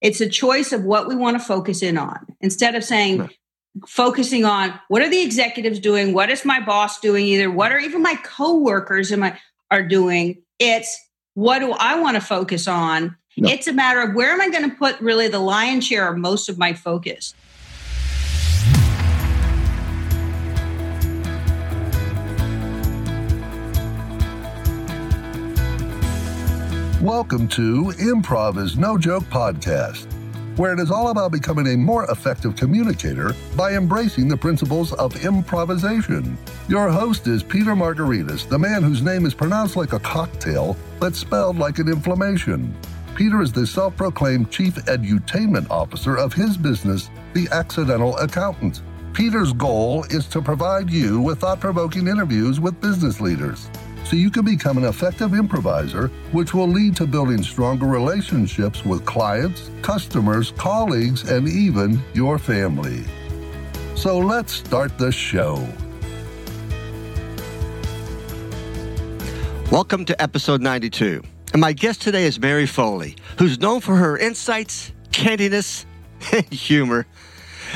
It's a choice of what we want to focus in on instead of saying, right. focusing on what are the executives doing? What is my boss doing? Either what are even my coworkers am I, are doing? It's what do I want to focus on? No. It's a matter of where am I going to put really the lion's share of most of my focus. Welcome to Improv is No Joke podcast, where it is all about becoming a more effective communicator by embracing the principles of improvisation. Your host is Peter Margaritis, the man whose name is pronounced like a cocktail but spelled like an inflammation. Peter is the self proclaimed chief edutainment officer of his business, The Accidental Accountant. Peter's goal is to provide you with thought provoking interviews with business leaders so you can become an effective improviser, which will lead to building stronger relationships with clients, customers, colleagues, and even your family. So let's start the show. Welcome to episode 92. And my guest today is Mary Foley, who's known for her insights, candiness, and humor.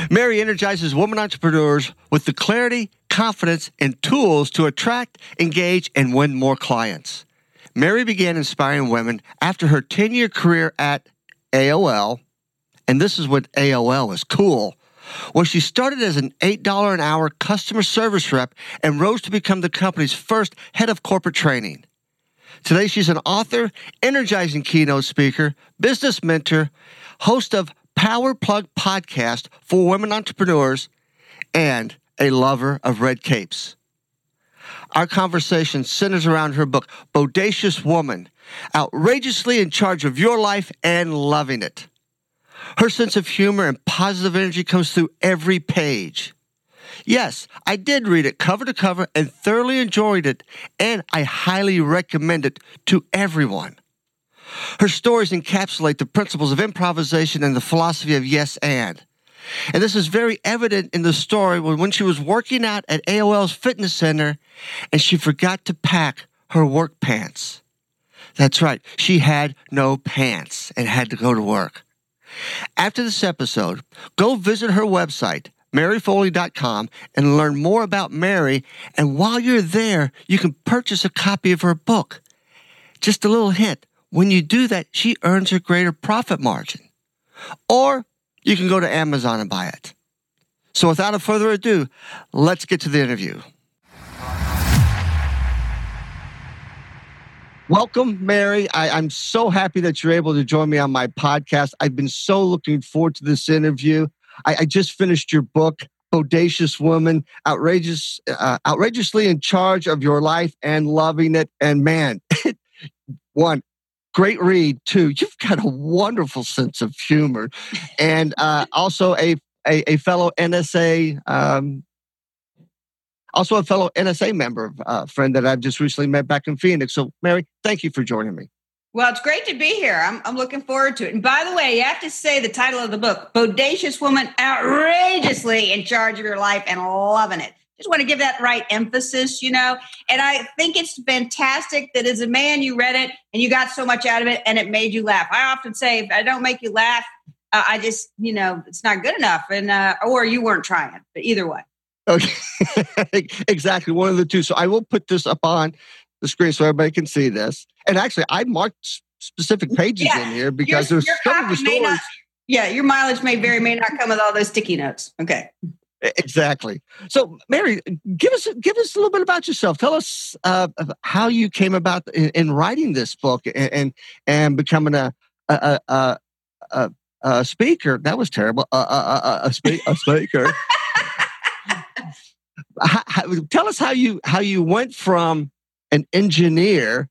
Mary energizes women entrepreneurs with the clarity, confidence, and tools to attract, engage, and win more clients. Mary began inspiring women after her 10 year career at AOL, and this is what AOL is cool, where she started as an $8 an hour customer service rep and rose to become the company's first head of corporate training. Today, she's an author, energizing keynote speaker, business mentor, host of Power Plug podcast for women entrepreneurs, and a lover of red capes. Our conversation centers around her book, Bodacious Woman, outrageously in charge of your life and loving it. Her sense of humor and positive energy comes through every page. Yes, I did read it cover to cover and thoroughly enjoyed it, and I highly recommend it to everyone. Her stories encapsulate the principles of improvisation and the philosophy of yes and. And this is very evident in the story when she was working out at AOL's fitness center and she forgot to pack her work pants. That's right, she had no pants and had to go to work. After this episode, go visit her website, maryfoley.com, and learn more about Mary. And while you're there, you can purchase a copy of her book. Just a little hint when you do that, she earns a greater profit margin. Or you can go to Amazon and buy it. So without further ado, let's get to the interview. Welcome, Mary. I, am so happy that you're able to join me on my podcast. I've been so looking forward to this interview. I, I just finished your book, Bodacious Woman, outrageous, uh, outrageously in charge of your life and loving it. And man, one, great read too. You've got a wonderful sense of humor, and uh, also a, a, a fellow NSA. Um, also, a fellow NSA member, uh, friend that I've just recently met back in Phoenix. So, Mary, thank you for joining me. Well, it's great to be here. I'm, I'm looking forward to it. And by the way, you have to say the title of the book Bodacious Woman, Outrageously in Charge of Your Life and Loving It just want to give that right emphasis, you know. And I think it's fantastic that as a man you read it and you got so much out of it and it made you laugh. I often say if I don't make you laugh, uh, I just, you know, it's not good enough, and uh, or you weren't trying. But either way. Okay, exactly one of the two. So I will put this up on the screen so everybody can see this. And actually, I marked specific pages yeah. in here because your, there's your some of the stories. Not, yeah, your mileage may vary, may not come with all those sticky notes. Okay. Exactly. So, Mary, give us give us a little bit about yourself. Tell us uh, how you came about in, in, writing this book and and, and becoming a a, a a, a speaker. That was terrible. A, a, a, speak, a speaker. how, how, tell us how you how you went from an engineer,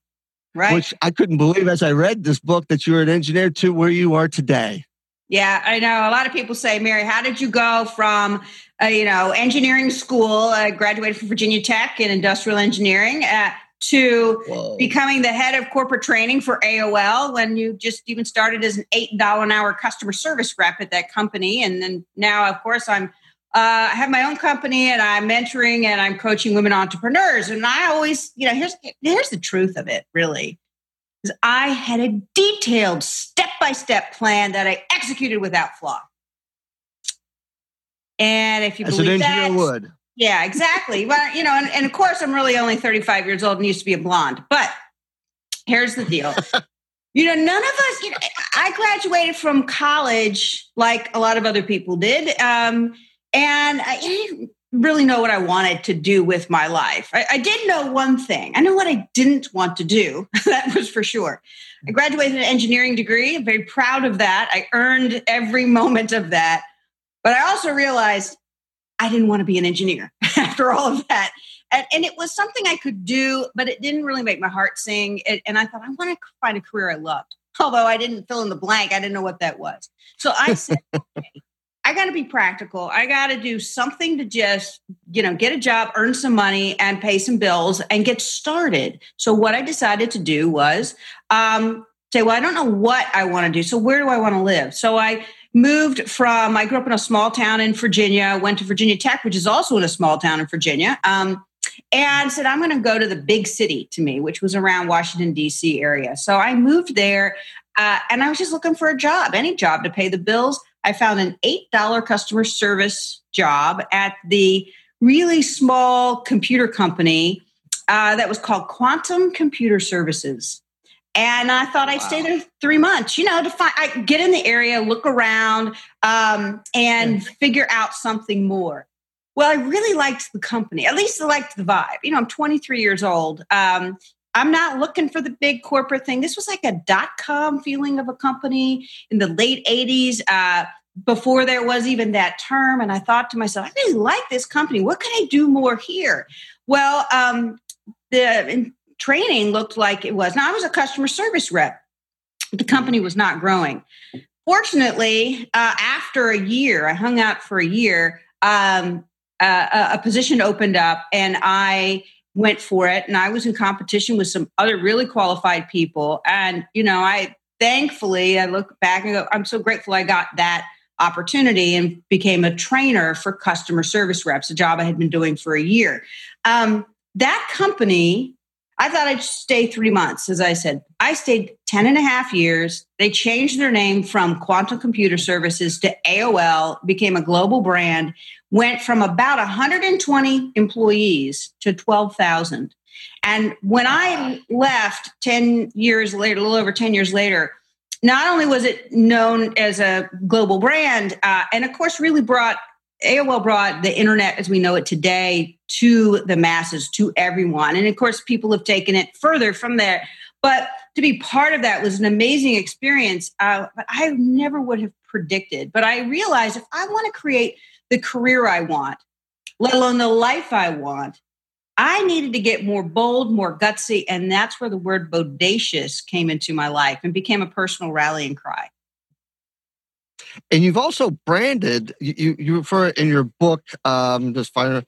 right. which I couldn't believe as I read this book that you were an engineer to where you are today. Yeah, I know. A lot of people say, Mary, how did you go from, uh, you know, engineering school, uh, graduated from Virginia Tech in industrial engineering, uh, to Whoa. becoming the head of corporate training for AOL when you just even started as an $8 an hour customer service rep at that company. And then now, of course, I'm uh, I have my own company and I'm mentoring and I'm coaching women entrepreneurs. And I always, you know, here's here's the truth of it, really. is I had a detailed step by step plan that I executed without flaw. And if you As believe an engineer that, would. yeah, exactly. Well, you know, and, and of course, I'm really only 35 years old and used to be a blonde. But here's the deal. you know, none of us. You know, I graduated from college like a lot of other people did, um, and I didn't really know what I wanted to do with my life. I, I did know one thing. I know what I didn't want to do. that was for sure. I graduated an engineering degree. I'm very proud of that. I earned every moment of that. But I also realized I didn't want to be an engineer after all of that. And, and, it was something I could do, but it didn't really make my heart sing. It, and I thought, I want to find a career I loved. Although I didn't fill in the blank, I didn't know what that was. So I said, okay, I got to be practical. I got to do something to just, you know, get a job, earn some money, and pay some bills and get started. So what I decided to do was um, say, well, I don't know what I want to do. So where do I want to live? So I moved from, I grew up in a small town in Virginia, went to Virginia Tech, which is also in a small town in Virginia. Um, and said, I'm going to go to the big city to me, which was around Washington, D.C. area. So I moved there uh, and I was just looking for a job, any job to pay the bills. I found an $8 customer service job at the really small computer company uh, that was called Quantum Computer Services. And I thought I'd wow. stay there three months, you know, to find, I get in the area, look around, um, and figure out something more. Well, I really liked the company. At least I liked the vibe. You know, I'm 23 years old. Um, I'm not looking for the big corporate thing. This was like a dot com feeling of a company in the late 80s, uh, before there was even that term. And I thought to myself, I really like this company. What can I do more here? Well, um, the training looked like it was. Now, I was a customer service rep, the company was not growing. Fortunately, uh, after a year, I hung out for a year. Um, uh, a position opened up, and I went for it and i was in competition with some other really qualified people and you know i thankfully i look back and go i'm so grateful i got that opportunity and became a trainer for customer service reps a job i had been doing for a year um, that company i thought i'd stay three months as i said i stayed 10 and a half years they changed their name from quantum computer services to aol became a global brand went from about 120 employees to 12,000. And when I left 10 years later, a little over 10 years later, not only was it known as a global brand, uh, and of course, really brought AOL brought the internet as we know it today to the masses, to everyone. And of course, people have taken it further from there. But to be part of that was an amazing experience. Uh, but I never would have predicted. But I realized if I want to create the career I want, let alone the life I want, I needed to get more bold, more gutsy. And that's where the word bodacious came into my life and became a personal rallying cry. And you've also branded, you, you refer in your book, um, just find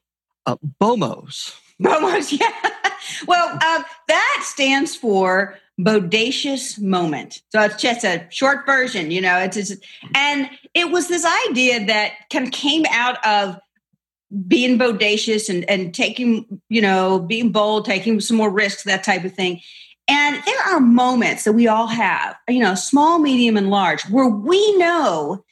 uh, BOMOS. BOMOS, yeah. well, um, that stands for bodacious moment. So it's just a short version, you know. It's, it's and it was this idea that kind of came out of being bodacious and and taking, you know, being bold, taking some more risks, that type of thing. And there are moments that we all have, you know, small, medium, and large, where we know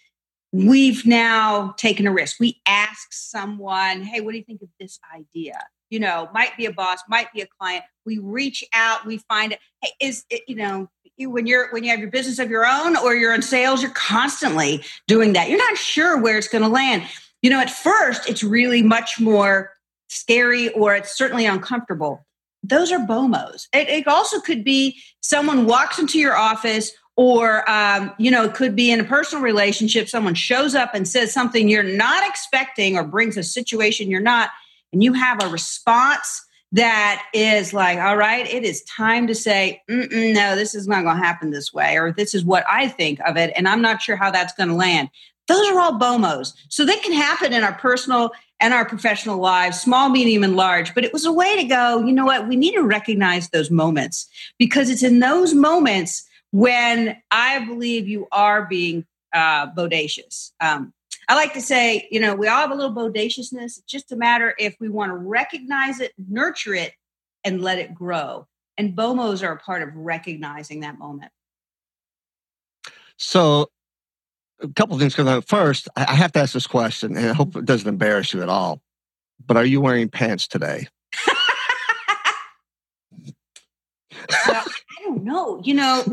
we've now taken a risk. We ask someone, hey, what do you think of this idea? you know, might be a boss, might be a client. We reach out, we find it. Hey, is it, you know, when you're when you have your business of your own or you're in sales, you're constantly doing that. You're not sure where it's going to land. You know, at first, it's really much more scary or it's certainly uncomfortable. Those are BOMOs. It, it also could be someone walks into your office or um, you know it could be in a personal relationship someone shows up and says something you're not expecting or brings a situation you're not and you have a response that is like, all right, it is time to say, no, this is not going to happen this way, or this is what I think of it, and I'm not sure how that's going to land. Those are all BOMOs. So they can happen in our personal and our professional lives, small, medium, and large. But it was a way to go, you know what, we need to recognize those moments because it's in those moments when I believe you are being uh, bodacious. Um, I like to say, you know, we all have a little bodaciousness. It's just a matter if we want to recognize it, nurture it, and let it grow. And BOMOs are a part of recognizing that moment. So, a couple things come out. First, I have to ask this question, and I hope it doesn't embarrass you at all. But are you wearing pants today? well, I don't know. You know,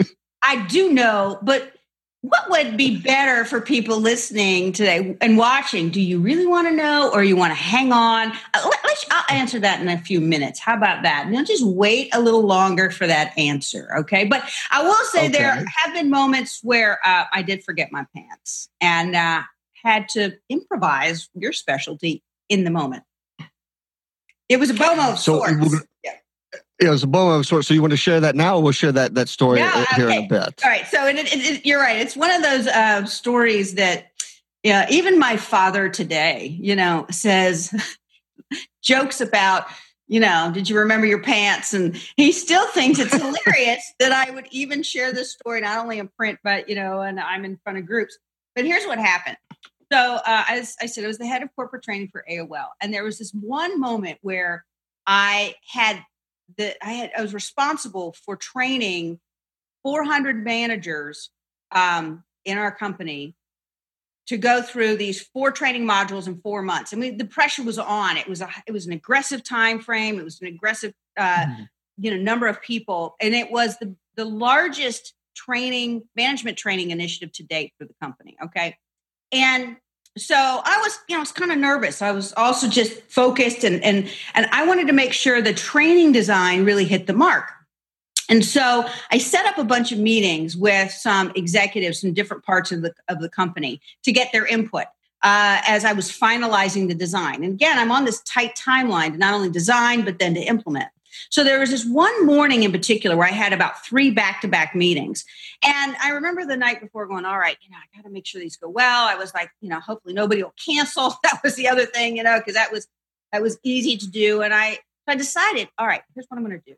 I do know, but what would be better for people listening today and watching? Do you really want to know or you want to hang on? Uh, let, I'll answer that in a few minutes. How about that? Now just wait a little longer for that answer. Okay. But I will say okay. there have been moments where uh, I did forget my pants and uh, had to improvise your specialty in the moment. It was a BOMO of so Yeah. Yeah, a bow of sorts. So you want to share that now, or we'll share that that story here okay. in a bit. All right. So it, it, it, you're right. It's one of those uh, stories that, yeah, even my father today, you know, says jokes about, you know, did you remember your pants? And he still thinks it's hilarious that I would even share this story, not only in print, but you know, and I'm in front of groups. But here's what happened. So uh, as I said, I was the head of corporate training for AOL, and there was this one moment where I had that I had I was responsible for training 400 managers um, in our company to go through these four training modules in four months. I mean, the pressure was on. It was a it was an aggressive time frame. It was an aggressive uh, mm-hmm. you know number of people, and it was the the largest training management training initiative to date for the company. Okay, and so I was, you know, I was kind of nervous. I was also just focused and and and I wanted to make sure the training design really hit the mark. And so I set up a bunch of meetings with some executives from different parts of the of the company to get their input uh, as I was finalizing the design. And again, I'm on this tight timeline to not only design but then to implement. So there was this one morning in particular where I had about three back to back meetings. And I remember the night before going, all right, you know, I got to make sure these go well. I was like, you know, hopefully nobody will cancel. That was the other thing, you know, because that was that was easy to do. And I I decided, all right, here's what I'm going to do.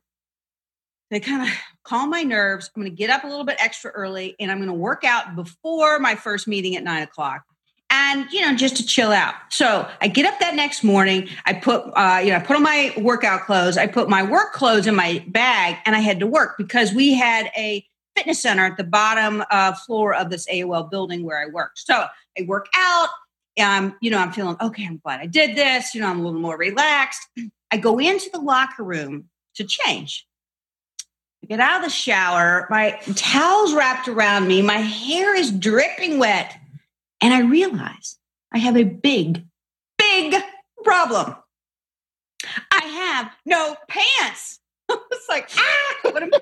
To kind of calm my nerves, I'm going to get up a little bit extra early and I'm going to work out before my first meeting at nine o'clock and you know just to chill out. So i get up that next morning i put uh, you know i put on my workout clothes i put my work clothes in my bag and i had to work because we had a fitness center at the bottom uh, floor of this aol building where i worked so i work out um, you know i'm feeling okay i'm glad i did this you know i'm a little more relaxed. I go into the locker room to change. I get out of the shower my towels wrapped around me my hair is dripping wet and I realize I have a big, big problem. I have no pants. it's like, ah, what am I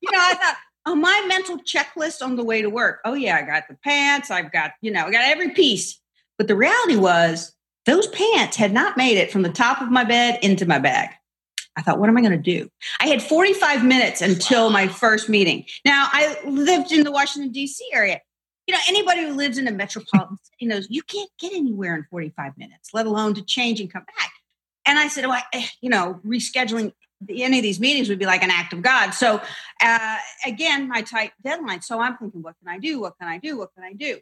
You know, I thought on my mental checklist on the way to work, oh, yeah, I got the pants. I've got, you know, I got every piece. But the reality was those pants had not made it from the top of my bed into my bag. I thought, what am I going to do? I had 45 minutes until my first meeting. Now, I lived in the Washington, D.C. area you know, anybody who lives in a metropolitan city knows you can't get anywhere in 45 minutes, let alone to change and come back. And I said, well, I, you know, rescheduling any of these meetings would be like an act of God. So uh, again, my tight deadline. So I'm thinking, what can I do? What can I do? What can I do?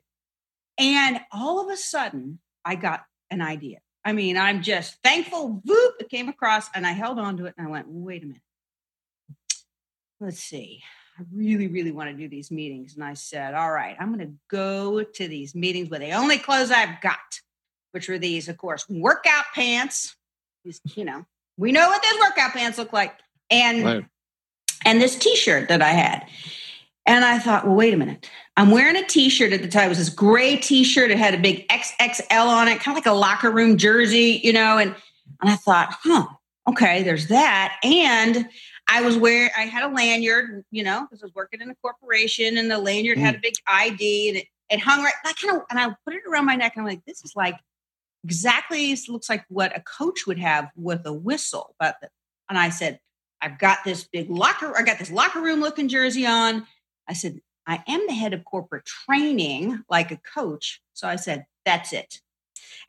And all of a sudden, I got an idea. I mean, I'm just thankful. Whoop! It came across, and I held on to it, and I went, wait a minute. Let's see. I really, really want to do these meetings. And I said, all right, I'm going to go to these meetings with the only clothes I've got, which were these, of course, workout pants. These, you know, we know what those workout pants look like. And right. and this t-shirt that I had. And I thought, well, wait a minute. I'm wearing a t-shirt at the time. It was this gray t-shirt. It had a big XXL on it, kind of like a locker room jersey, you know, and and I thought, huh, okay, there's that. And I was where I had a lanyard, you know, because I was working in a corporation and the lanyard mm. had a big ID and it, it hung right. I kind of, and I put it around my neck and I'm like, this is like exactly looks like what a coach would have with a whistle. But, and I said, I've got this big locker, I got this locker room looking jersey on. I said, I am the head of corporate training like a coach. So I said, that's it.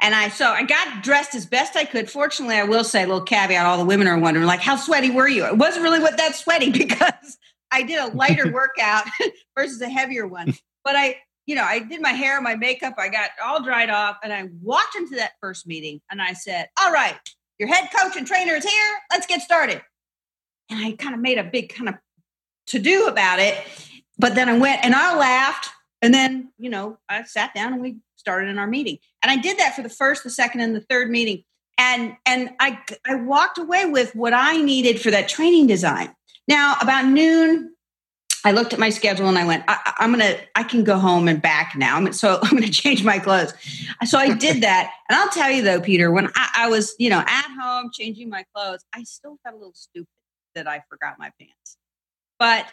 And I so I got dressed as best I could. Fortunately, I will say a little caveat: all the women are wondering, like, how sweaty were you? It wasn't really what that sweaty because I did a lighter workout versus a heavier one. But I, you know, I did my hair, my makeup, I got all dried off, and I walked into that first meeting and I said, All right, your head coach and trainer is here. Let's get started. and I kind of made a big kind of to do about it. But then I went and I laughed. And then, you know, I sat down and we started in our meeting. And I did that for the first, the second, and the third meeting. And and I I walked away with what I needed for that training design. Now, about noon, I looked at my schedule and I went, I, am gonna, I can go home and back now. I'm, so I'm gonna change my clothes. So I did that, and I'll tell you though, Peter, when I, I, was, you know, at home changing my clothes, I still felt a little stupid that I forgot my pants, but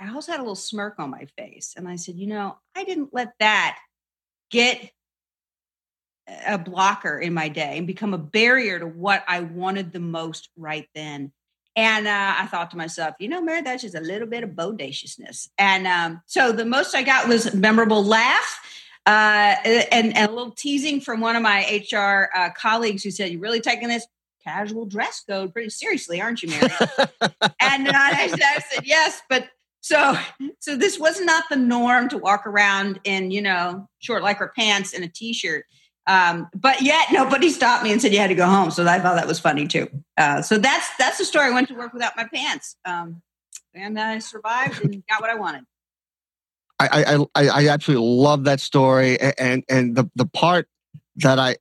I also had a little smirk on my face, and I said, you know, I didn't let that get a blocker in my day and become a barrier to what I wanted the most right then. And uh, I thought to myself, you know, Mary, that's just a little bit of bodaciousness. And um, so the most I got was memorable laugh. Uh, and, and, a little teasing from one of my HR uh, colleagues who said, "You're really taking this casual dress code pretty seriously, aren't you, Mary?" and I, I said, "Yes," but so so this was not the norm to walk around in you know short lycra pants and a t-shirt um, but yet nobody stopped me and said you had to go home. So I thought that was funny too. Uh, so that's that's the story. I went to work without my pants, um, and I survived and got what I wanted. I, I I absolutely love that story, and and the the part that I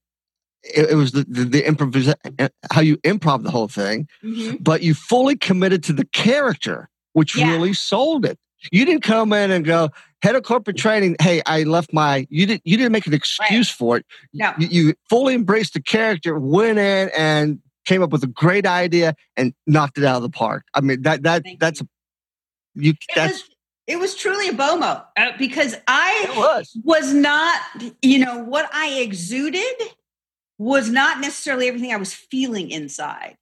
it, it was the the, the improv how you improv the whole thing, mm-hmm. but you fully committed to the character, which yeah. really sold it. You didn't come in and go, head of corporate training. Hey, I left my. You didn't. You didn't make an excuse right. for it. No. You, you, fully embraced the character, went in and came up with a great idea and knocked it out of the park. I mean that that Thank that's you. you that's. Was, it was truly a BOMO uh, because I was. was not, you know, what I exuded was not necessarily everything I was feeling inside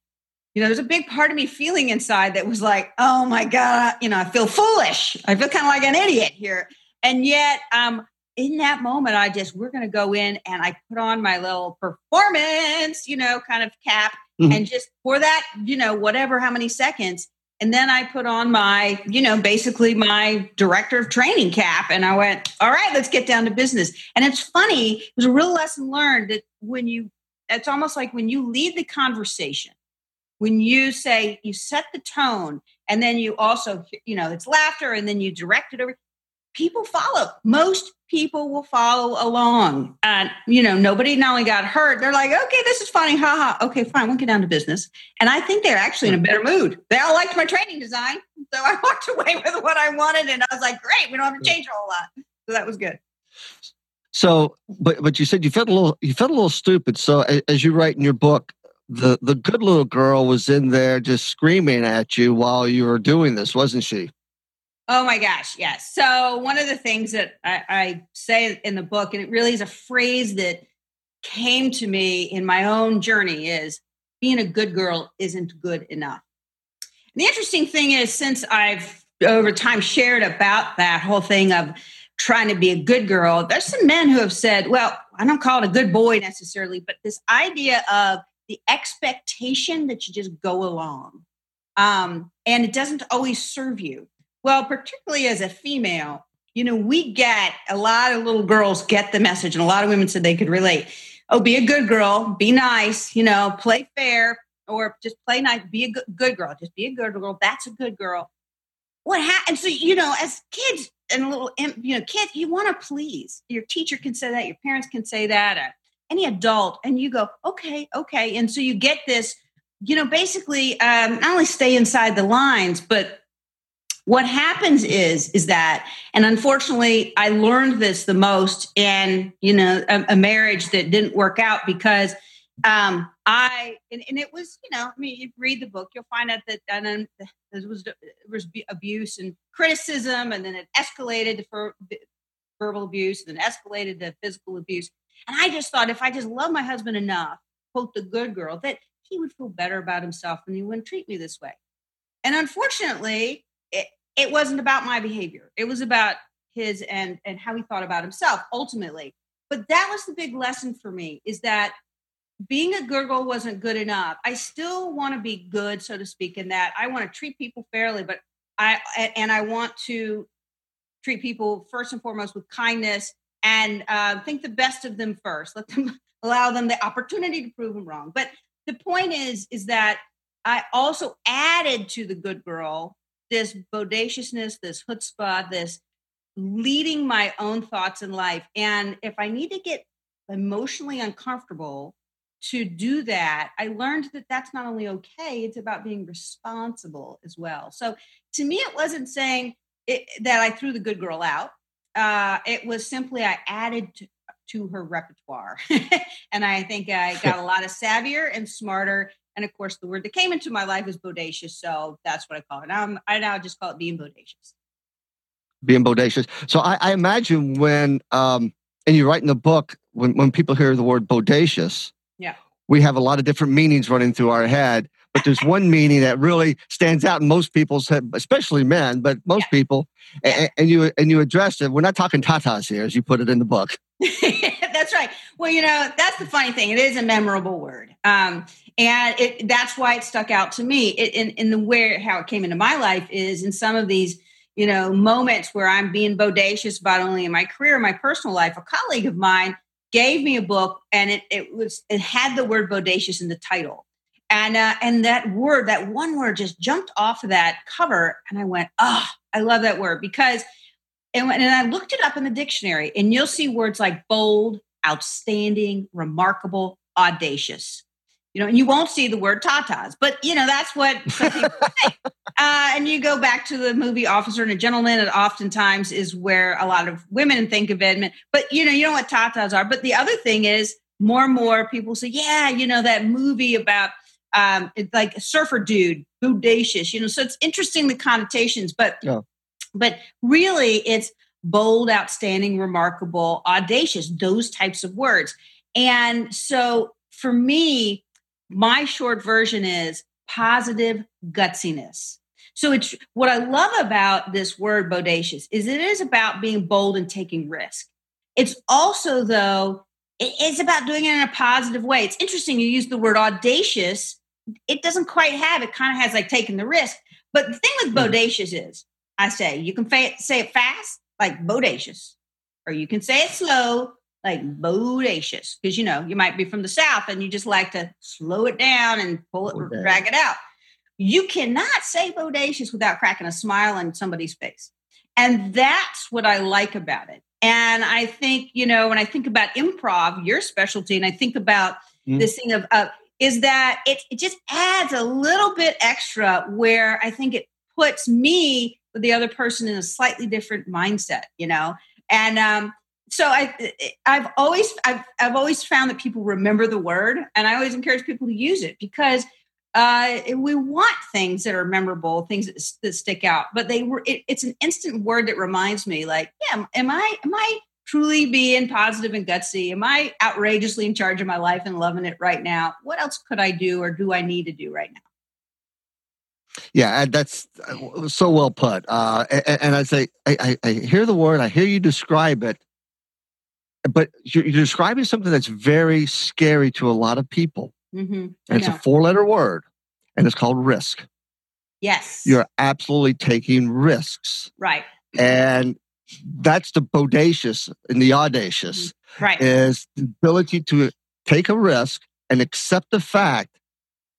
you know, there's a big part of me feeling inside that was like, oh my God, you know, I feel foolish. I feel kind of like an idiot here. And yet, um, in that moment, I just, we're going to go in and I put on my little performance, you know, kind of cap. Mm-hmm. And just for that, you know, whatever, how many seconds. And then I put on my, you know, basically my director of training cap. And I went, all right, let's get down to business. And it's funny, it was a real lesson learned that when you, it's almost like when you lead the conversation, when you say you set the tone and then you also you know it's laughter and then you direct it over people follow. Most people will follow along. And you know nobody not only got hurt they're like okay this is funny haha okay fine we'll get down to business. And i think they're actually in a better mood. They all liked my training design so i walked away with what i wanted and i was like great we don't have to change a whole lot. So that was good. So but but you said you felt a little you felt a little stupid. So as you write in your book the the good little girl was in there just screaming at you while you were doing this, wasn't she? Oh my gosh, yes. So one of the things that I, I say in the book, and it really is a phrase that came to me in my own journey, is being a good girl isn't good enough. And the interesting thing is, since I've over time shared about that whole thing of trying to be a good girl, there's some men who have said, well, I don't call it a good boy necessarily, but this idea of the expectation that you just go along. Um, and it doesn't always serve you. Well, particularly as a female, you know, we get a lot of little girls get the message, and a lot of women said they could relate. Oh, be a good girl, be nice, you know, play fair, or just play nice, be a good, girl, just be a good girl. That's a good girl. What happened? So, you know, as kids and little, you know, kids, you want to please. Your teacher can say that, your parents can say that, any adult and you go okay okay. And so you get this you know basically um, not only stay inside the lines but what happens is is that and unfortunately i learned this the most in you know a, a marriage that didn't work out because um i and, and, it was you know i mean you read the book you'll find out that and then there was there was abuse and criticism and then it escalated to verbal abuse and then escalated to physical abuse and I just thought if I just love my husband enough, quote, the good girl, that he would feel better about himself and he wouldn't treat me this way. And unfortunately, it, it wasn't about my behavior. It was about his and and how he thought about himself ultimately. But that was the big lesson for me is that being a good girl wasn't good enough. I still want to be good, so to speak, in that I want to treat people fairly, but I and I want to treat people first and foremost with kindness and uh, think the best of them first. Let them allow them the opportunity to prove them wrong. But the point is, is that I also added to the good girl this bodaciousness, this chutzpah, this leading my own thoughts in life. And if I need to get emotionally uncomfortable to do that, I learned that that's not only okay, it's about being responsible as well. So to me, it wasn't saying it, that I threw the good girl out. Uh, it was simply I added to, to her repertoire. and I think I got a lot of savvier and smarter. And of course, the word that came into my life was bodacious. So that's what I call it. Now, I now just call it being bodacious. Being bodacious. So I, I imagine when, um, and you write in the book, when, when people hear the word bodacious, yeah, we have a lot of different meanings running through our head. But there's one meaning that really stands out in most people's head, especially men, but most yeah. people. And, and, you and you addressed it. We're not talking tatas here, as you put it in the book. that's right. Well, you know, that's the funny thing. It is a memorable word. Um, and it, that's why it stuck out to me. It, in, in the where how it came into my life is in some of these you know moments where I'm being bodacious about only in my career, my personal life. A colleague of mine gave me a book, and it it was it had the word bodacious in the title, and uh, and that word, that one word, just jumped off of that cover, and I went, oh, I love that word because. And, when, and I looked it up in the dictionary, and you'll see words like bold, outstanding, remarkable, audacious you know, and you won't see the word tatas, but you know, that's what. Uh, and you go back to the movie Officer and a Gentleman, it oftentimes is where a lot of women think of it. But you know, you know what tatas are. But the other thing is more and more people say, yeah, you know, that movie about um, it's like a surfer dude, bodacious, you know, so it's interesting the connotations, but yeah. but really it's bold, outstanding, remarkable, audacious, those types of words. And so for me, my short version is positive gutsiness. So it's what I love about this word bodacious is it is about being bold and taking risk. It's also though it's about doing it in a positive way. It's interesting you use the word audacious. It doesn't quite have it kind of has like taking the risk. But the thing with mm-hmm. bodacious is I say you can say it fast like bodacious or you can say it slow like bodacious because you know you might be from the south and you just like to slow it down and pull it okay. drag it out you cannot say bodacious without cracking a smile on somebody's face and that's what i like about it and i think you know when i think about improv your specialty and i think about mm. this thing of uh, is that it, it just adds a little bit extra where i think it puts me with the other person in a slightly different mindset you know and um so I, I've always, I've, I've always found that people remember the word, and I always encourage people to use it because uh, we want things that are memorable, things that, that stick out. But they were, it, it's an instant word that reminds me, like, yeah, am I, am I truly being positive and gutsy? Am I outrageously in charge of my life and loving it right now? What else could I do, or do I need to do right now? Yeah, that's uh, so well put. Uh, and, and I say, I, I, I hear the word, I hear you describe it, but you're, you're, describing something that's very scary to a lot of people. Mm-hmm. And it's a four letter word, and it's called risk. Yes. You're absolutely taking risks. Right. And that's the bodacious and the audacious. Mm-hmm. Right. Is the ability to take a risk and accept the fact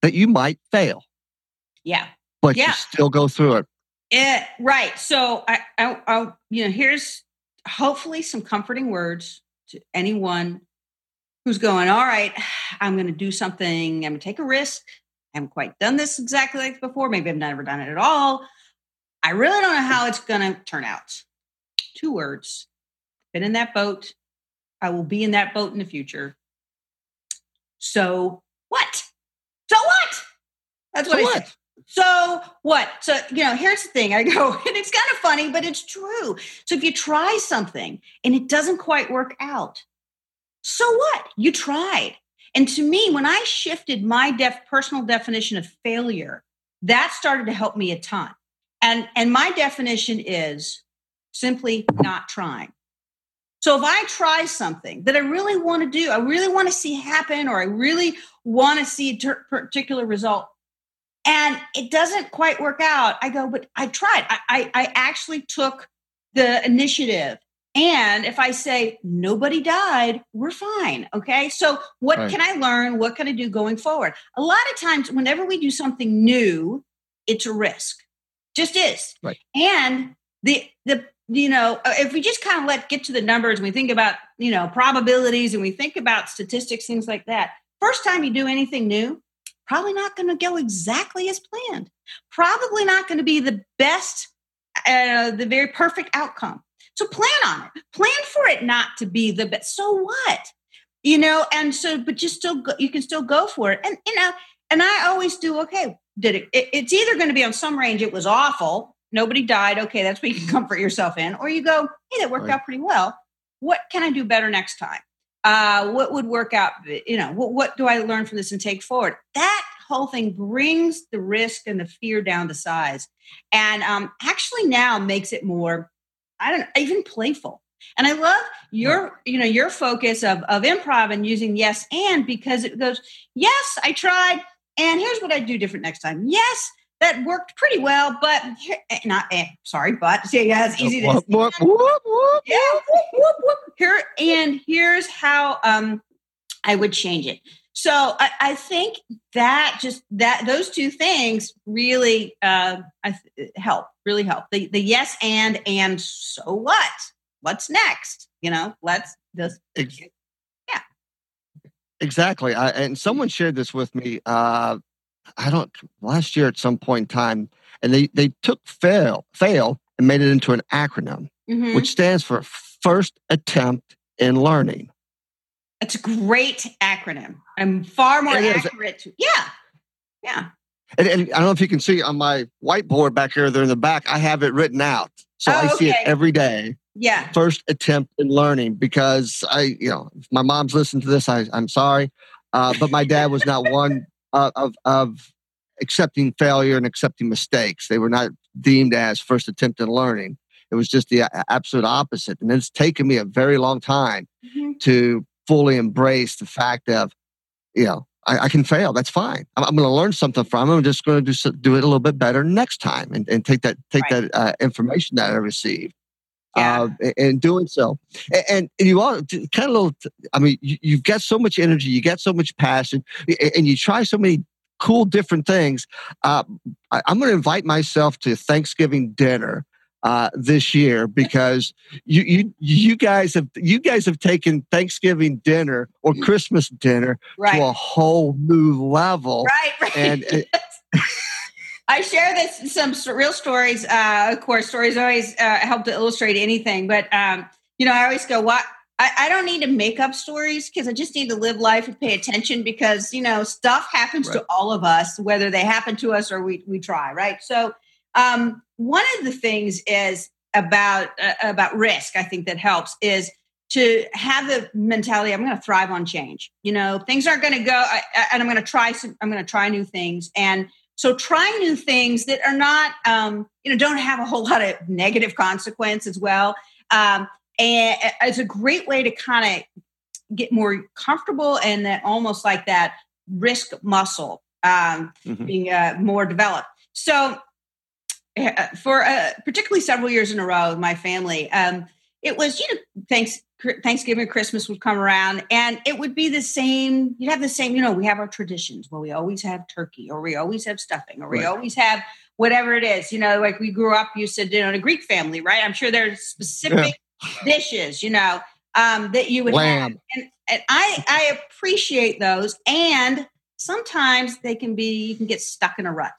that you might fail. Yeah. But yeah. you still go through it. Yeah, right. So I, I, I, you know, here's hopefully some comforting words to anyone who's going, all right, I'm going to do something. I'm going to take a risk. I haven't quite done this exactly like before. Maybe I've never done it at all. I really don't know how it's going to turn out. Two words. Been in that boat. I will be in that boat in the future. So what? So what? That's what so I what? said. So what? So, you know, here's the thing I go, and it's kind of funny, but it's true. So if you try something and it doesn't quite work out, so what? You tried. And to me, when I shifted my def- personal definition of failure, that started to help me a ton. And, and my definition is simply not trying. So if I try something that I really want to do, I really want to see happen, or I really want to see a ter- particular result, and it doesn't quite work out. I go, but I tried. I, I, I actually took the initiative And if I say nobody died, we're fine. Okay. So, what right. can I learn? What can I do going forward? A lot of times, whenever we do something new, it's a risk, just is. Right. And the, the, you know, uh, if we just kind of let get to the numbers and we think about, you know, probabilities and we think about statistics, things like that, first time you do anything new, probably not going to go exactly as planned. Probably not going to be the best, uh, the very perfect outcome. So plan on it. Plan for it not to be the best. So what? You know, and so, but you still go, you can still go for it. And you know, and I always do. Okay, did it? it it's either going to be on some range. It was awful. Nobody died. Okay, that's what you can comfort yourself in. Or you go, hey, that worked right. out pretty well. What can I do better next time? Uh, what would work out? You know, what, what do I learn from this and take forward? That whole thing brings the risk and the fear down to size, and um, actually now makes it more I don't even playful. And I love your, you know, your focus of of improv and using yes and because it goes, yes, I tried, and here's what I do different next time. Yes, that worked pretty well, but eh, not eh, sorry, but see, yeah, it's easy to whoop, whoop, whoop, yeah, here and here's how um I would change it. So I, I, think that just that those two things really uh, help, really help. The the yes and and so what? What's next? You know, let's just yeah. Exactly. I, and someone shared this with me. Uh, I don't last year at some point in time, and they they took fail fail and made it into an acronym, mm-hmm. which stands for first attempt in learning. It's a great acronym. I'm far more it accurate. To, yeah. Yeah. And, and, I don't know if you can see on my whiteboard back here, there in the back, I have it written out. So oh, I see it every day. Yeah. First attempt in learning because I, you know, if my mom's listening to this, I, I'm sorry. Uh, but my dad was not one of, of accepting failure and accepting mistakes. They were not deemed as first attempt in learning. It was just the absolute opposite. And it's taken me a very long time mm-hmm. to fully embrace the fact of, you know, I, I can fail. That's fine. I'm, I'm going to learn something from it. I'm just going to do, do it a little bit better next time and, and take that take right. that uh, information that I received. Yeah. Uh, and doing so, and, and you all kind of little. I mean, you, you've got so much energy, you got so much passion, and you try so many cool different things. Uh, I, am going to invite myself to Thanksgiving dinner uh, this year because you, you you guys have you guys have taken Thanksgiving dinner or Christmas dinner right. to a whole new level. Right, right. And it, I share this some real stories. Uh, of course, stories always uh, help to illustrate anything, but um, you know, I always go, "What? I, I don't need to make up stories because I just need to live life and pay attention because you know stuff happens right. to all of us, whether they happen to us or we we try, right? So um, one of the things is about uh, about risk. I think that helps is to have the mentality. I'm going to thrive on change. You know, things aren't going to go, I, and I'm going to try. Some, I'm going to try new things, and so try new things that are not, um, you know, don't have a whole lot of negative consequence as well. Um, and it's a great way to kind of get more comfortable and that almost like that risk muscle um, mm-hmm. being uh, more developed. So uh, for uh, particularly several years in a row, my family, um, it was you know thanks Thanksgiving, Christmas would come around, and it would be the same. You'd have the same, you know. We have our traditions where we always have turkey, or we always have stuffing, or we right. always have whatever it is. You know, like we grew up, you said, you know, in a Greek family, right? I'm sure there's specific yeah. dishes, you know, um, that you would Lamb. have, and, and I I appreciate those, and sometimes they can be you can get stuck in a rut,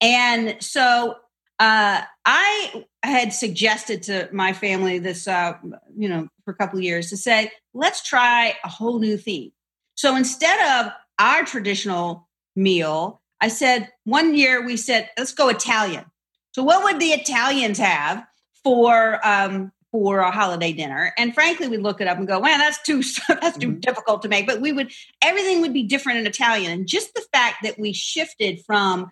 and so uh, I had suggested to my family this, uh, you know, for a couple of years to say, let's try a whole new theme. So instead of our traditional meal, I said one year we said, let's go Italian. So what would the Italians have for um, for a holiday dinner? And frankly, we'd look it up and go, man, that's too that's too mm-hmm. difficult to make. But we would everything would be different in Italian, and just the fact that we shifted from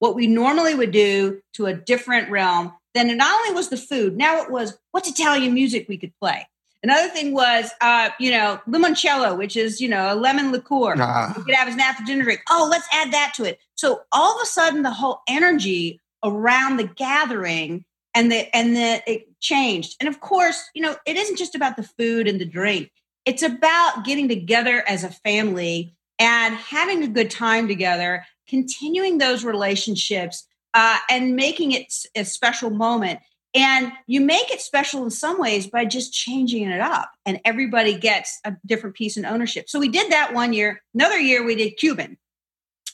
what we normally would do to a different realm. Then it not only was the food, now it was what's Italian music we could play. Another thing was, uh, you know, limoncello, which is, you know, a lemon liqueur. Ah. You could have as an after dinner drink. Oh, let's add that to it. So all of a sudden, the whole energy around the gathering and the and the it changed. And of course, you know, it isn't just about the food and the drink. It's about getting together as a family and having a good time together, continuing those relationships, uh, and making it a special moment. And you make it special in some ways by just changing it up, and everybody gets a different piece in ownership. So we did that one year. Another year we did Cuban.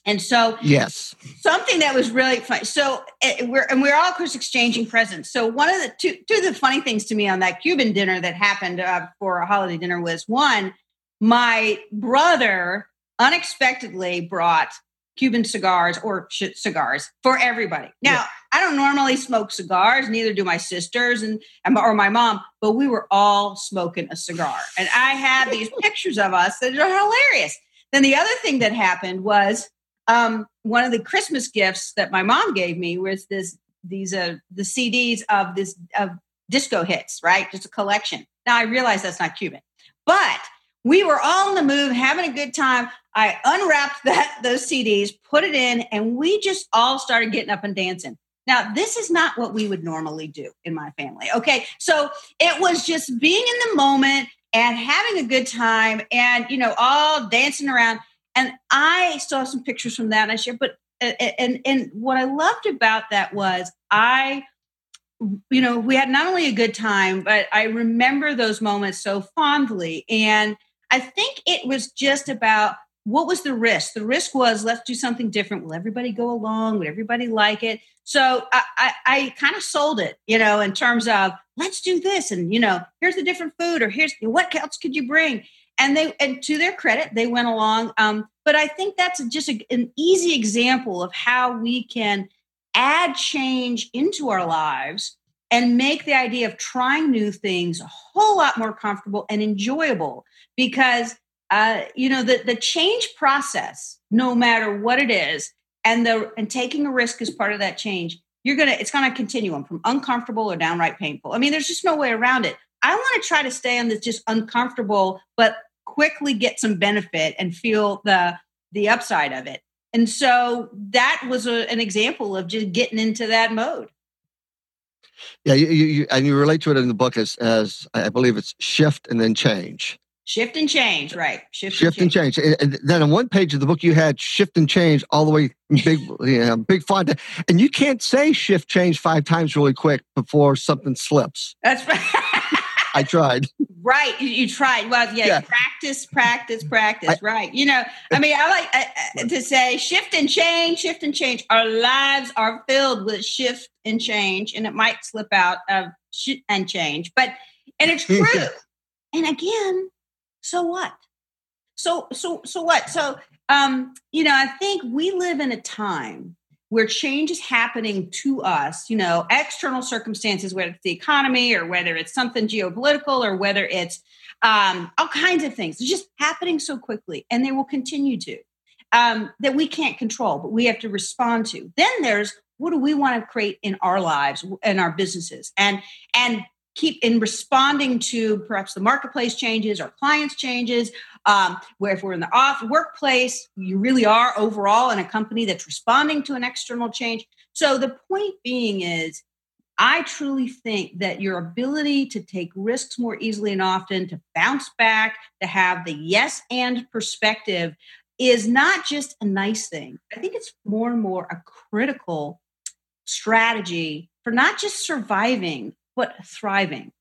And so, yes, something that was really fun. So it, eh, we're and we're all of course exchanging presents. So one of the two two of the funny things to me on that Cuban dinner that happened uh, for a holiday dinner was one, my brother unexpectedly brought Cuban cigars or cigars for everybody. Now, yeah. I don't normally smoke cigars, neither do my sisters and or my mom, but we were all smoking a cigar. And I have these pictures of us that are hilarious. Then the other thing that happened was um, one of the Christmas gifts that my mom gave me was this these uh the CDs of this of disco hits, right? Just a collection. Now I realize that's not Cuban, but we were all in the move, having a good time. I unwrapped that those CDs, put it in, and we just all started getting up and dancing. Now, this is not what we would normally do in my family. Okay. So it was just being in the moment and having a good time and, you know, all dancing around. And I saw some pictures from that and I shared, but, uh, uh, and, and what I loved about that was I, you know, we had not only a good time, but I remember those moments so fondly. And I think it was just about what was the risk? The risk was let's do something different. Will everybody go along? Would everybody like it? So I, I, I kind of sold it, you know, in terms of let's do this, and you know, here's the different food, or here's what else could you bring? And they, and to their credit, they went along. Um, but I think that's just a, an easy example of how we can add change into our lives and make the idea of trying new things a whole lot more comfortable and enjoyable because uh, you know the the change process no matter what it is and the and taking a risk is part of that change you're gonna it's gonna continuum from uncomfortable or downright painful. I mean there's just no way around it. I want to try to stay on this just uncomfortable but quickly get some benefit and feel the the upside of it. And so that was a, an example of just getting into that mode yeah you, you, and you relate to it in the book as as i believe it's shift and then change Shift and change, right? Shift, shift and, change. and, change. And then on one page of the book, you had shift and change all the way big, you know, big font. And you can't say shift change five times really quick before something slips. That's right. I tried. Right, you, you tried. Well, yeah, yeah, practice, practice, practice. I, right. You know, I mean, I like uh, to say shift and change, shift and change. Our lives are filled with shift and change, and it might slip out of shift and change, but and it's true. and again, so what so so so what so um you know i think we live in a time where change is happening to us you know external circumstances whether it's the economy or whether it's something geopolitical or whether it's um, all kinds of things it's just happening so quickly and they will continue to um, that we can't control but we have to respond to. Then there's what do we want to create in our lives and our businesses? And and keep in responding to perhaps the marketplace changes or clients changes um, where if we're in the off workplace you really are overall in a company that's responding to an external change. So the point being is i truly think that your ability to take risks more easily and often to bounce back to have the yes and perspective is not just a nice thing. I think it's more and more a critical strategy for not just surviving but thriving.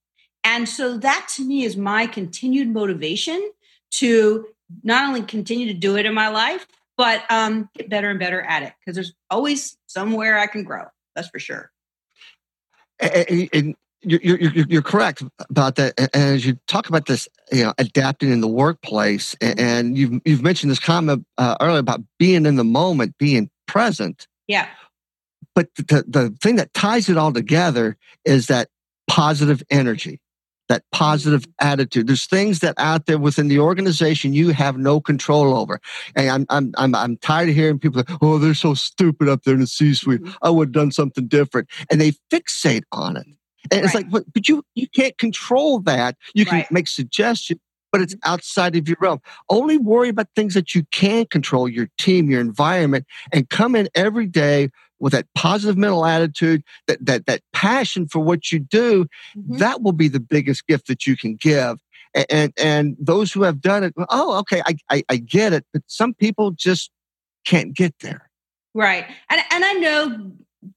And so that to me is my continued motivation to not only continue to do it in my life, but um, get better and better at it because there's always somewhere I can grow. That's for sure. And, and you're, you're, you're, correct about that. And as you talk about this, you know, adapting in the workplace, and you've you've mentioned this comment uh, earlier about being in the moment, being present. Yeah. But the the thing that ties it all together is that positive energy, that positive attitude. There's things that out there within the organization you have no control over. And I'm I'm I'm, I'm tired of hearing people, oh, they're so stupid up there in the C-suite. Mm-hmm. I would have done something different, and they fixate on it. And right. it's like, but, but you you can't control that. You can right. make suggestions, but it's mm-hmm. outside of your realm. Only worry about things that you can control, your team, your environment, and come in every day with that positive mental attitude, that that that passion for what you do, mm-hmm. that will be the biggest gift that you can give. And, and and those who have done it, oh, okay, I, I I get it. But some people just can't get there. Right. And and I know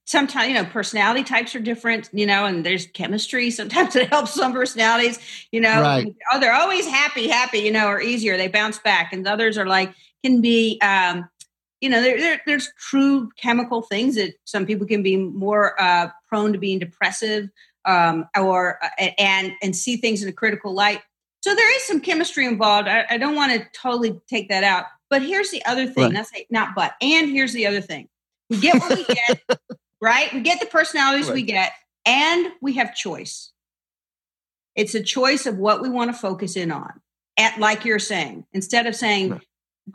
sometimes you know personality types are different you know and there's chemistry sometimes it helps some personalities you know right. oh they're always happy happy you know or easier they bounce back and others are like can be um you know there, there, there's true chemical things that some people can be more uh, prone to being depressive um, or uh, and and see things in a critical light so there is some chemistry involved i, I don't want to totally take that out but here's the other thing right. not say not but and here's the other thing we get what we get, right? We get the personalities right. we get, and we have choice. It's a choice of what we want to focus in on. At like you're saying, instead of saying, right.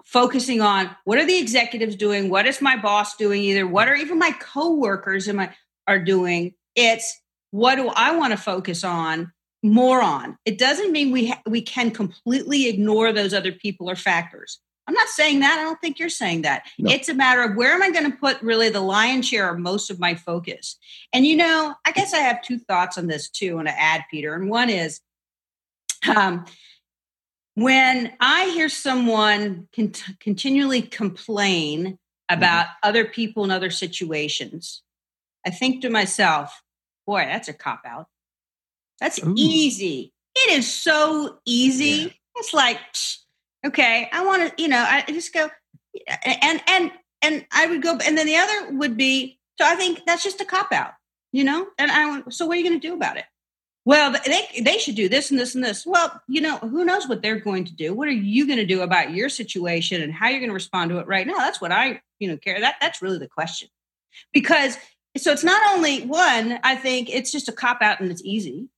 Focusing on what are the executives doing, what is my boss doing, either what are even my coworkers am I are doing. It's what do I want to focus on more on. It doesn't mean we ha- we can completely ignore those other people or factors. I'm not saying that. I don't think you're saying that. No. It's a matter of where am I going to put really the lion's share of most of my focus. And you know, I guess I have two thoughts on this too, and to add, Peter. And one is, um, when I hear someone cont- continually complain about mm-hmm. other people in other situations, I think to myself, boy, that's a cop out. That's Ooh. easy. It is so easy. Yeah. It's like, psh, okay i want to you know i just go and and and i would go and then the other would be so i think that's just a cop out you know and i went so what are you going to do about it well they they should do this and this and this. Well you know who knows what they're going to do? What are you going to do about your situation and how you're going to respond to it right now? That's what i you know care that that's really the question. Because so it's not only one i think it's just a cop out and it's easy.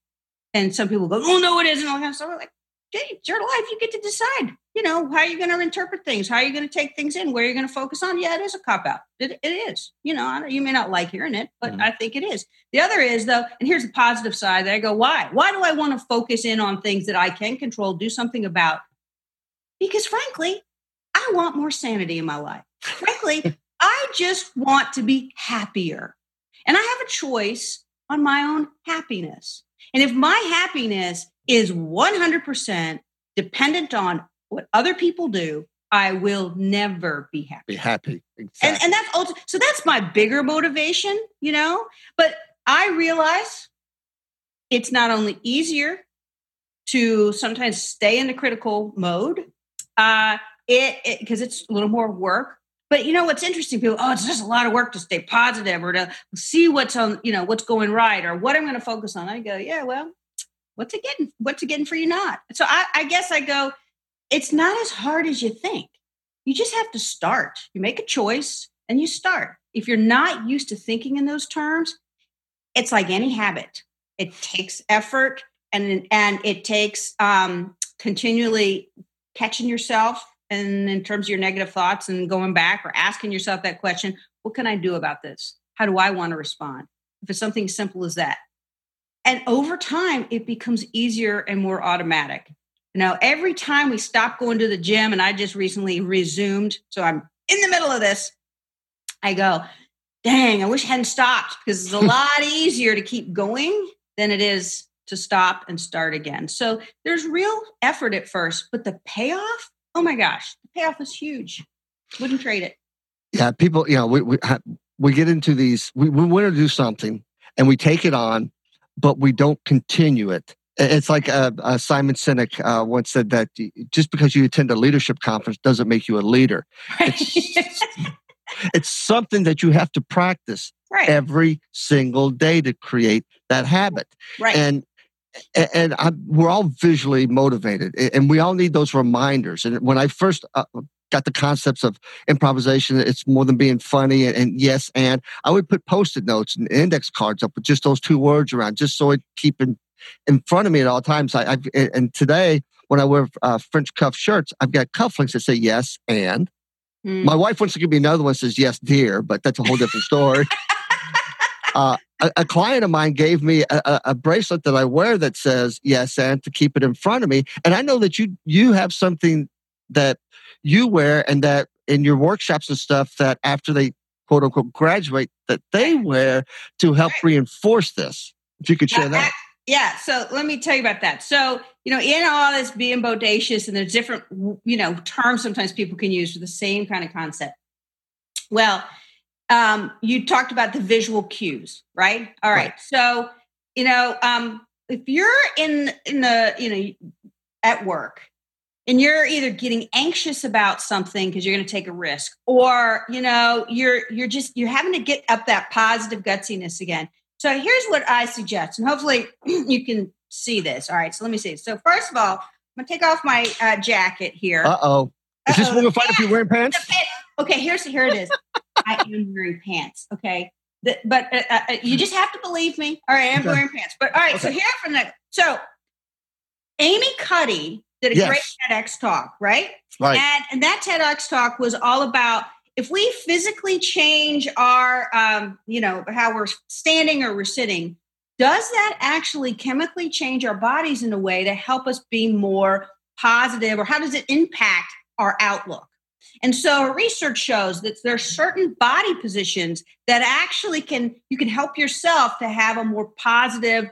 And some people go oh no it isn't. All kind stuff like it's your life. You get to decide, you know, how you're going to interpret things, how you're going to take things in, where you're going to focus on. Yeah, it is a cop out. It, it is. You know, you may not like hearing it, but mm-hmm. I think it is. The other is, though, and here's the positive side that I go, why? Why do I want to focus in on things that I can control, do something about? Because frankly, I want more sanity in my life. Frankly, I just want to be happier. And I have a choice on my own happiness. And if my happiness is 100% dependent on what other people do, I will never be happy. Be happy. Exactly. And, and that's ulti- so that's my bigger motivation, you know. But I realize it's not only easier to sometimes stay in the critical mode, uh, it because it, it's a little more work. But you know what's interesting? People, oh, it's just a lot of work to stay positive or to see what's on, you know, what's going right or what I'm going to focus on. I go, yeah, well, what's it getting? What's it getting for you not? So I, I guess I go, it's not as hard as you think. You just have to start. You make a choice and you start. If you're not used to thinking in those terms, it's like any habit. It takes effort and and it takes um, continually catching yourself and in terms of your negative thoughts and going back or asking yourself that question, what can I do about this? How do I want to respond? If it's something simple as that. And over time, it becomes easier and more automatic. Now, every time we stop going to the gym, and I just recently resumed, so I'm in the middle of this, I go, dang, I wish I hadn't stopped because it's a lot easier to keep going than it is to stop and start again. So there's real effort at first, but the payoff, oh my gosh, the payoff is huge. Wouldn't trade it. Yeah, people, you know, we, we, we get into these, we, we want to do something and we take it on but we don't continue it. It's like uh, uh, Simon Sinek uh, once said that just because you attend a leadership conference doesn't make you a leader. It's, it's something that you have to practice right. every single day to create that habit. Right. And and I, we're all visually motivated, and we all need those reminders. And when I first uh, got the concepts of improvisation. It's more than being funny and, and yes, and I would put post-it notes and index cards up with just those two words around, just so it keep in, in front of me at all times. I, I've, and today when I wear uh, French cuff shirts, I've got cufflinks that say yes and. Mm. My wife wants to give me another one that says yes, dear, but that's a whole different story. uh, a, a, client of mine gave me a, a, bracelet that I wear that says yes and to keep it in front of me. And I know that you you have something that you wear and that in your workshops and stuff that after they quote unquote graduate that they wear to help Right. reinforce this. If you could share that. Yeah, so let me tell you about that. So, you know, in all this being bodacious, and there's different, you know, terms sometimes people can use for the same kind of concept. Well, um, you talked about the visual cues, right? All right. Right. So, you know, um, if you're in in the, you know, at work and you're either getting anxious about something because you're going to take a risk, or you know, you're you're just you're having to get up that positive gutsiness again. So here's what I suggest, and hopefully you can see this. All right, so let me see. So first of all, I'm gonna take off my uh, jacket here. Uh oh. Is this Uh-oh, woman fight if you're wearing pants- Okay, here's here it is. I am wearing pants. Okay, The- but uh, uh, you just have to believe me. All right, I'm Okay. wearing pants. But all right, so Okay. here from the so Amy Cuddy did a Yes. great TEDx talk, right? Right. And, and that TEDx talk was all about if we physically change our, um, you know, how we're standing or we're sitting, does that actually chemically change our bodies in a way to help us be more positive, or how does it impact our outlook? And so research shows that there are certain body positions that actually can you can help yourself to have a more positive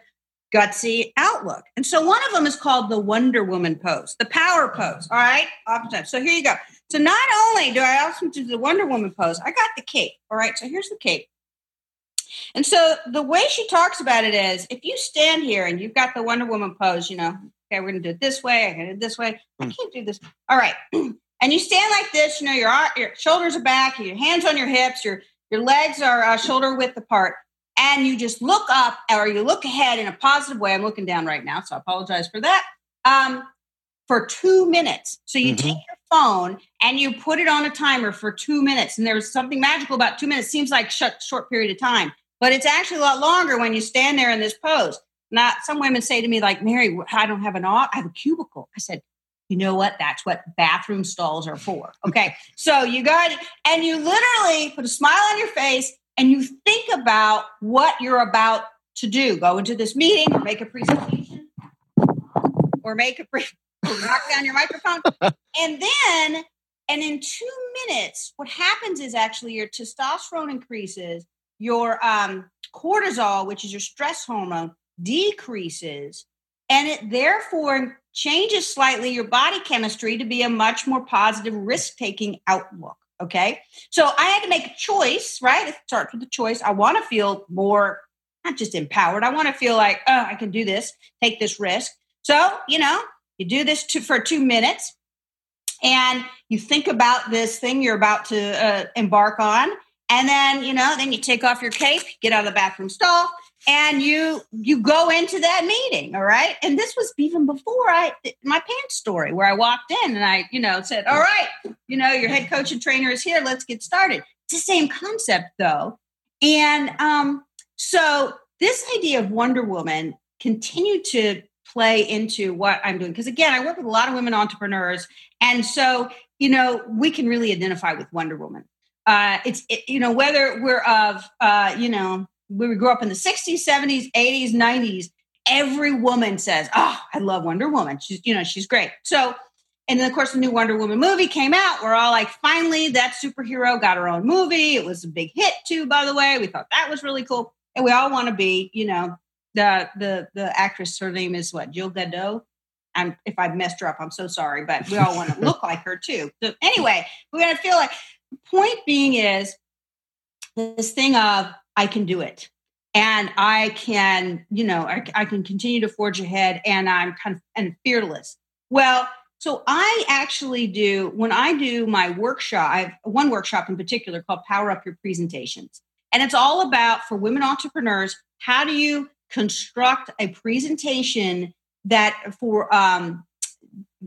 gutsy outlook. And so one of them is called the Wonder Woman pose, the power pose. All right. Oftentimes. So here you go. So not only do I also do the Wonder Woman pose, I got the cape. All right. So here's the cape. And so the way she talks about it is if you stand here and you've got the Wonder Woman pose, you know, okay, we're gonna do it this way, I'm gonna do it this way. I Mm. can't do this. All right. And you stand like this, you know, your, your shoulders are back, your hands on your hips, your your legs are uh, shoulder width apart, and you just look up or you look ahead in a positive way. I'm looking down right now, so I apologize for that. Um, for two minutes. So you Mhm. take your phone and you put it on a timer for two minutes. And there's something magical about two minutes. Seems like short, short period of time, but it's actually a lot longer when you stand there in this pose. Now, some women say to me, like, Mary, I don't have an off, I have a cubicle. I said, you know what? That's what bathroom stalls are for. Okay. so you got, and you literally put a smile on your face and you think about what you're about to do. Go into this meeting or make a presentation or make a pre- knock down your microphone. and then, and in two minutes, what happens is actually your testosterone increases, your um, cortisol, which is your stress hormone, decreases, and it therefore changes slightly your body chemistry to be a much more positive risk taking outlook. Okay. So I had to make a choice, right? It starts with the choice. I want to feel more, not just empowered. I want to feel like, oh, I can do this, take this risk. So, you know, you do this to, for two minutes and you think about this thing you're about to uh, embark on. And then, you know, then you take off your cape, get out of the bathroom stall, and you you go into that meeting all right? And this was even before i my pants story where i walked in and i you know said all right you know your head coach and trainer is here. Let's get started. It's the same concept though. And um so this idea of wonder woman continued to play into what i'm doing. Because again i work with a lot of women entrepreneurs and so you know we can really identify with wonder woman. Uh it's it, you know whether we're of uh you know we grew up in the 60s 70s 80s 90s every woman says oh i love wonder woman. She's you know she's great. So and then of course the new wonder woman movie came out. We're all like finally that superhero got her own movie. It was a big hit too by the way. We thought that was really cool. And we all want to be you know the the the actress. Her name is what? Jill gadot i'm if i messed her up i'm so sorry but we all want to look like her too. So anyway we're to feel like point being is this thing of I can do it. And I can, you know, I, I, can continue to forge ahead and I'm kind of and fearless. Well, so I actually do when I do my workshop, I have one workshop in particular called Power Up Your Presentations. And it's all about for women entrepreneurs, how do you construct a presentation that for um,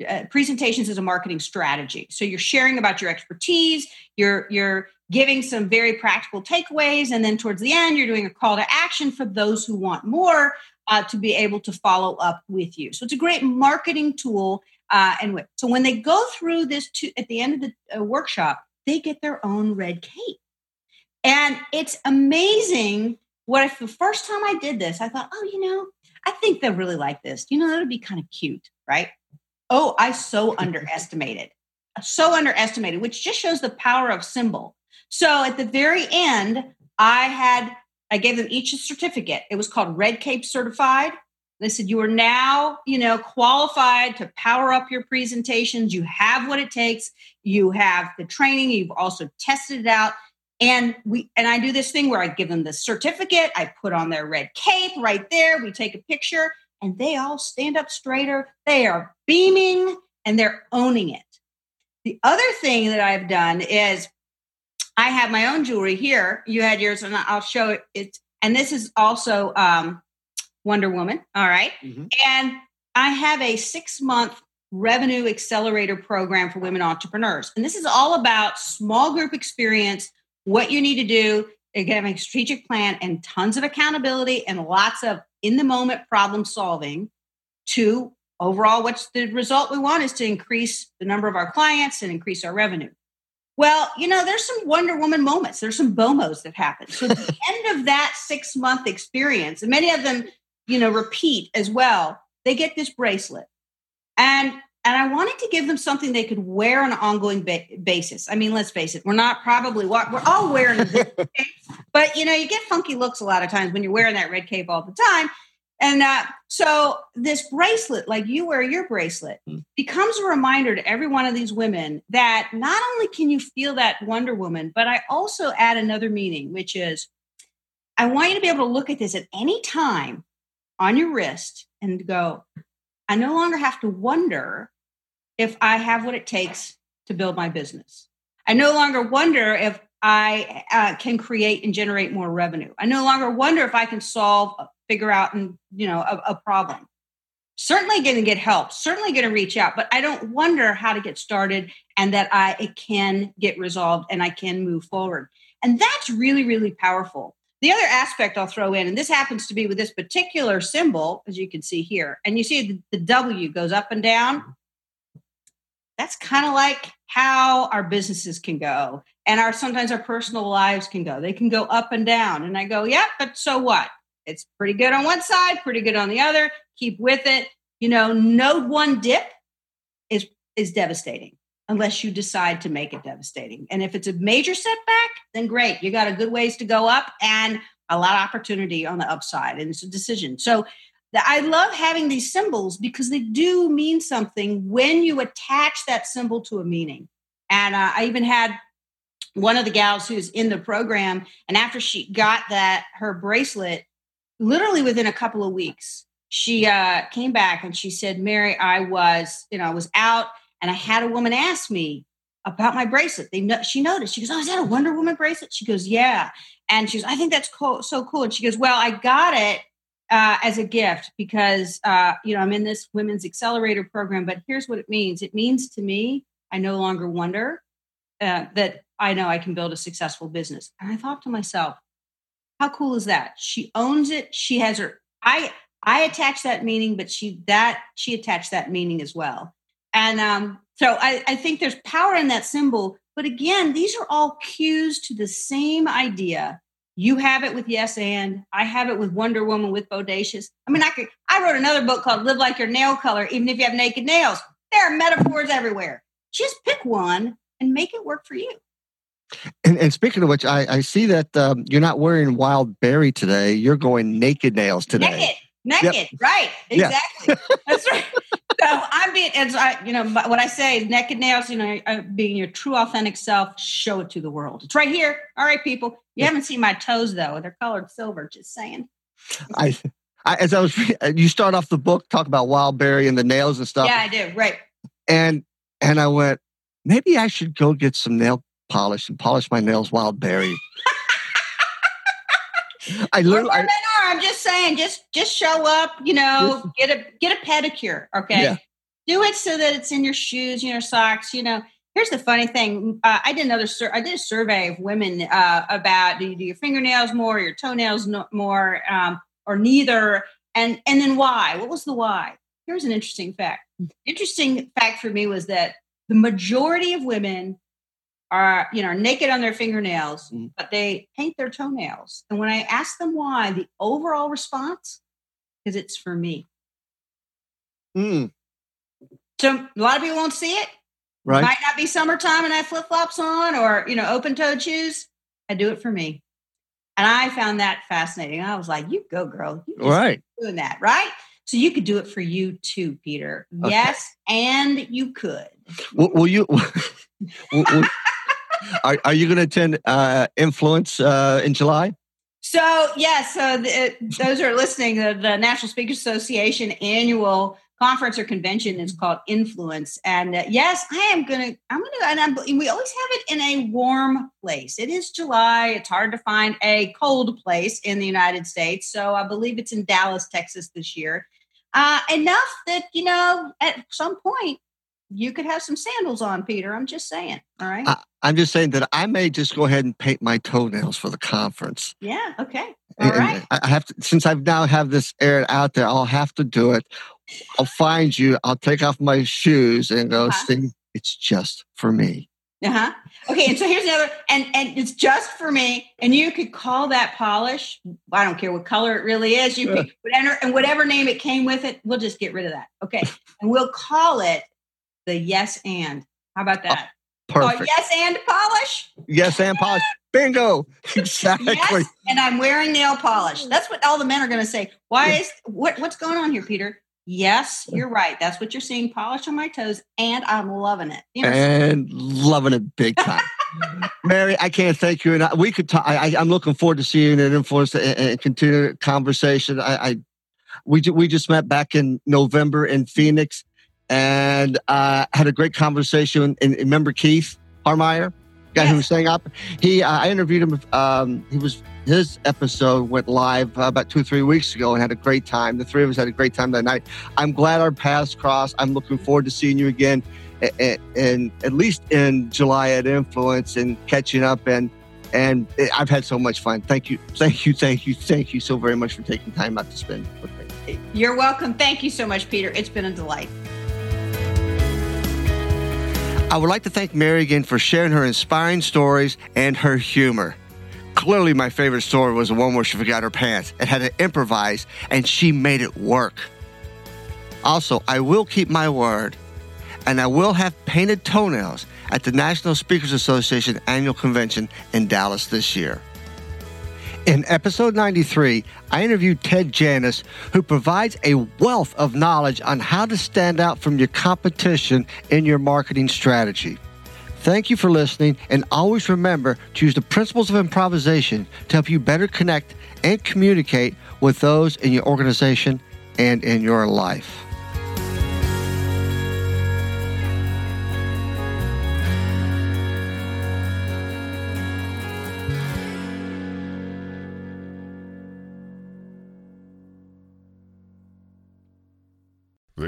uh, presentations as a marketing strategy. So you're sharing about your expertise, you're you're giving some very practical takeaways, and then towards the end, you're doing a call to action for those who want more uh, to be able to follow up with you. So it's a great marketing tool. Uh, and so when they go through this to, at the end of the uh, workshop, they get their own red cape, and it's amazing. What if the first time I did this, I thought, oh, you know, I think they'll really like this. You know, that would be kind of cute, right? Oh, I so underestimated, so underestimated, which just shows the power of symbol. So at the very end, I had I gave them each a certificate. It was called Red Cape Certified. They said you are now, you know, qualified to power up your presentations. You have what it takes. You have the training. You've also tested it out. And we and I do this thing where I give them the certificate. I put on their red cape right there. We take a picture, and they all stand up straighter. They are beaming and they're owning it. The other thing that I've done is I have my own jewelry here. You had yours, and I'll show it. And this is also um, Wonder Woman. All right. mm-hmm. And I have a six month revenue accelerator program for women entrepreneurs. And this is all about small group experience, what you need to do, again, a strategic plan and tons of accountability and lots of in the moment problem solving to overall what's the result we want is to increase the number of our clients and increase our revenue. Well, you know, there's some Wonder Woman moments. There's some BOMOs that happen. So at the end of that six month experience, and many of them, you know, repeat as well, they get this bracelet. And and I wanted to give them something they could wear on an ongoing ba- basis. I mean, let's face it, we're not probably what we're all wearing but you know, you get funky looks a lot of times when you're wearing that red cape all the time. And uh, so this bracelet, like you wear your bracelet, mm. becomes a reminder to every one of these women that not only can you feel that Wonder Woman, but I also add another meaning, which is I want you to be able to look at this at any time on your wrist and go, I no longer have to wonder if I have what it takes to build my business. I no longer wonder if I uh, can create and generate more revenue. I no longer wonder if I can solve, figure out, and you know, a, a problem. Certainly going to get help. Certainly going to reach out, but I don't wonder how to get started and that I it can get resolved and I can move forward. And that's really, really powerful. The other aspect I'll throw in, and this happens to be with this particular symbol, as you can see here, and you see the, the W goes up and down that's kind of like how our businesses can go and our sometimes our personal lives can go. They can go up and down and i go yeah but so what? It's pretty good on one side pretty good on the other. Keep with it. You know no one dip is is devastating unless you decide to make it devastating. And if it's a major setback then great. You got a good ways to go up and a lot of opportunity on the upside and it's a decision. So I love having these symbols because they do mean something when you attach that symbol to a meaning. And uh, I even had one of the gals who's in the program, and after she got that her bracelet, literally within a couple of weeks, she uh, came back and she said, "Mary, I was, you know, I was out, and I had a woman ask me about my bracelet. They she noticed. She goes, "Oh, is that a Wonder Woman bracelet?" She goes, "Yeah." And she goes, "I think that's cool, so cool." And she goes, "Well, I got it." Uh, as a gift because uh, you know I'm in this women's accelerator program. But here's what it means: it means to me, I no longer wonder uh, that I know I can build a successful business. And I thought to myself, how cool is that? She owns it. She has her. I I attach that meaning, but she that she attached that meaning as well. And um, so I, I think there's power in that symbol. But again, these are all cues to the same idea you have it with Yes and. I have it with Wonder Woman with Bodacious. I mean, I could. I wrote another book called Live Like Your Nail Color, even if you have naked nails. There are metaphors everywhere. Just pick one and make it work for you. And, and speaking of which, I, I see that um, you're not wearing wild berry today. You're going naked nails today. Naked, naked, yep. right? Exactly. Yeah. That's right. so I'm being, as I, you know, what I say is naked nails, you know, uh, being your true authentic self, show it to the world. It's right here. All right, people. You haven't seen my toes though. They're colored silver, just saying. I, I as I was, you start off the book, talk about wild berry and the nails and stuff. Yeah, I do. Right. And, and I went, maybe I should go get some nail polish and polish my nails wild berry. I literally. I, I'm just saying, just just show up. You know, get a get a pedicure. Okay, yeah. do it so that it's in your shoes, your socks. You know, here's the funny thing. Uh, I did another. Sur- I did a survey of women uh, about do you do your fingernails more, your toenails no- more, um, or neither, and and then why? What was the why? Here's an interesting fact. Interesting fact for me was that the majority of women are you know naked on their fingernails mm-hmm. but they paint their toenails and when i ask them why the overall response is it's for me mm. so a lot of people won't see it Right. Might not be summertime and I have flip flops on or, you know, open toed shoes. I do it for me. And I found that fascinating. I was like, you go, girl. You Right. doing that, right? So you could do it for you too, Peter. Okay. Yes, and you could. Will, will you? will- will- are, are you going to attend uh, Influence uh, in July? So, yes, so the, those are listening, the, the National Speakers Association annual conference or convention is called Influence. And uh, yes, I am going to, I'm going to, and I'm, we always have it in a warm place. It is July. It's hard to find a cold place in the United States. So I believe it's in Dallas, Texas this year. Uh, enough that, you know, at some point, you could have some sandals on, Peter. I'm just saying. All right. I, I'm just saying that I may just go ahead and paint my toenails for the conference. yeah. Okay. All right. I have to, since I've now have this aired out there, I'll have to do it. I'll find you. I'll take off my shoes and go Uh-huh. sing. It's just for me. Uh-huh. Okay, and so here's another, and and it's just for me. And you could call that polish. I don't care what color it really is. You could whatever and whatever name it came with it, we'll just get rid of that. Okay. And we'll call it the yes and. How about oh, that? Oh, Perfect. yes and polish. yes, and polish. Bingo. Exactly. Yes, and I'm wearing nail polish. That's what all the men are going to say. Why is what what's going on here, Peter? Yes, you're right. That's what you're seeing. Polish on my toes, and I'm loving it. You know, and loving it big time. Mary, I can't thank you. enough. We could talk. I, I, I'm looking forward to seeing an influence and, and continue conversation. I, I we ju- we just met back in November in Phoenix, and uh, had a great conversation. And, remember Keith Harmeyer, guy who Yes. sang up. He uh, I interviewed him. Um, he was his episode went live uh, about two or three weeks ago and had a great time. The three of us had a great time that night. I'm glad our paths crossed. I'm looking forward to seeing you again and at least in July at Influence and catching up and and I've had so much fun. Thank you, thank you, thank you, thank you so very much for taking time out to spend with me. You're welcome. Thank you so much, Peter. It's been a delight. I would like to thank Mary again for sharing her inspiring stories and her humor. Clearly, my favorite story was the one where she forgot her pants and had to improvise, and she made it work. Also, I will keep my word, and I will have painted toenails at the National Speakers Association annual convention in Dallas this year. In episode 93, I interviewed Ted Janusz, who provides a wealth of knowledge on how to stand out from your competition in your marketing strategy. Thank you for listening, and always remember to use the principles of improvisation to help you better connect and communicate with those in your organization and in your life.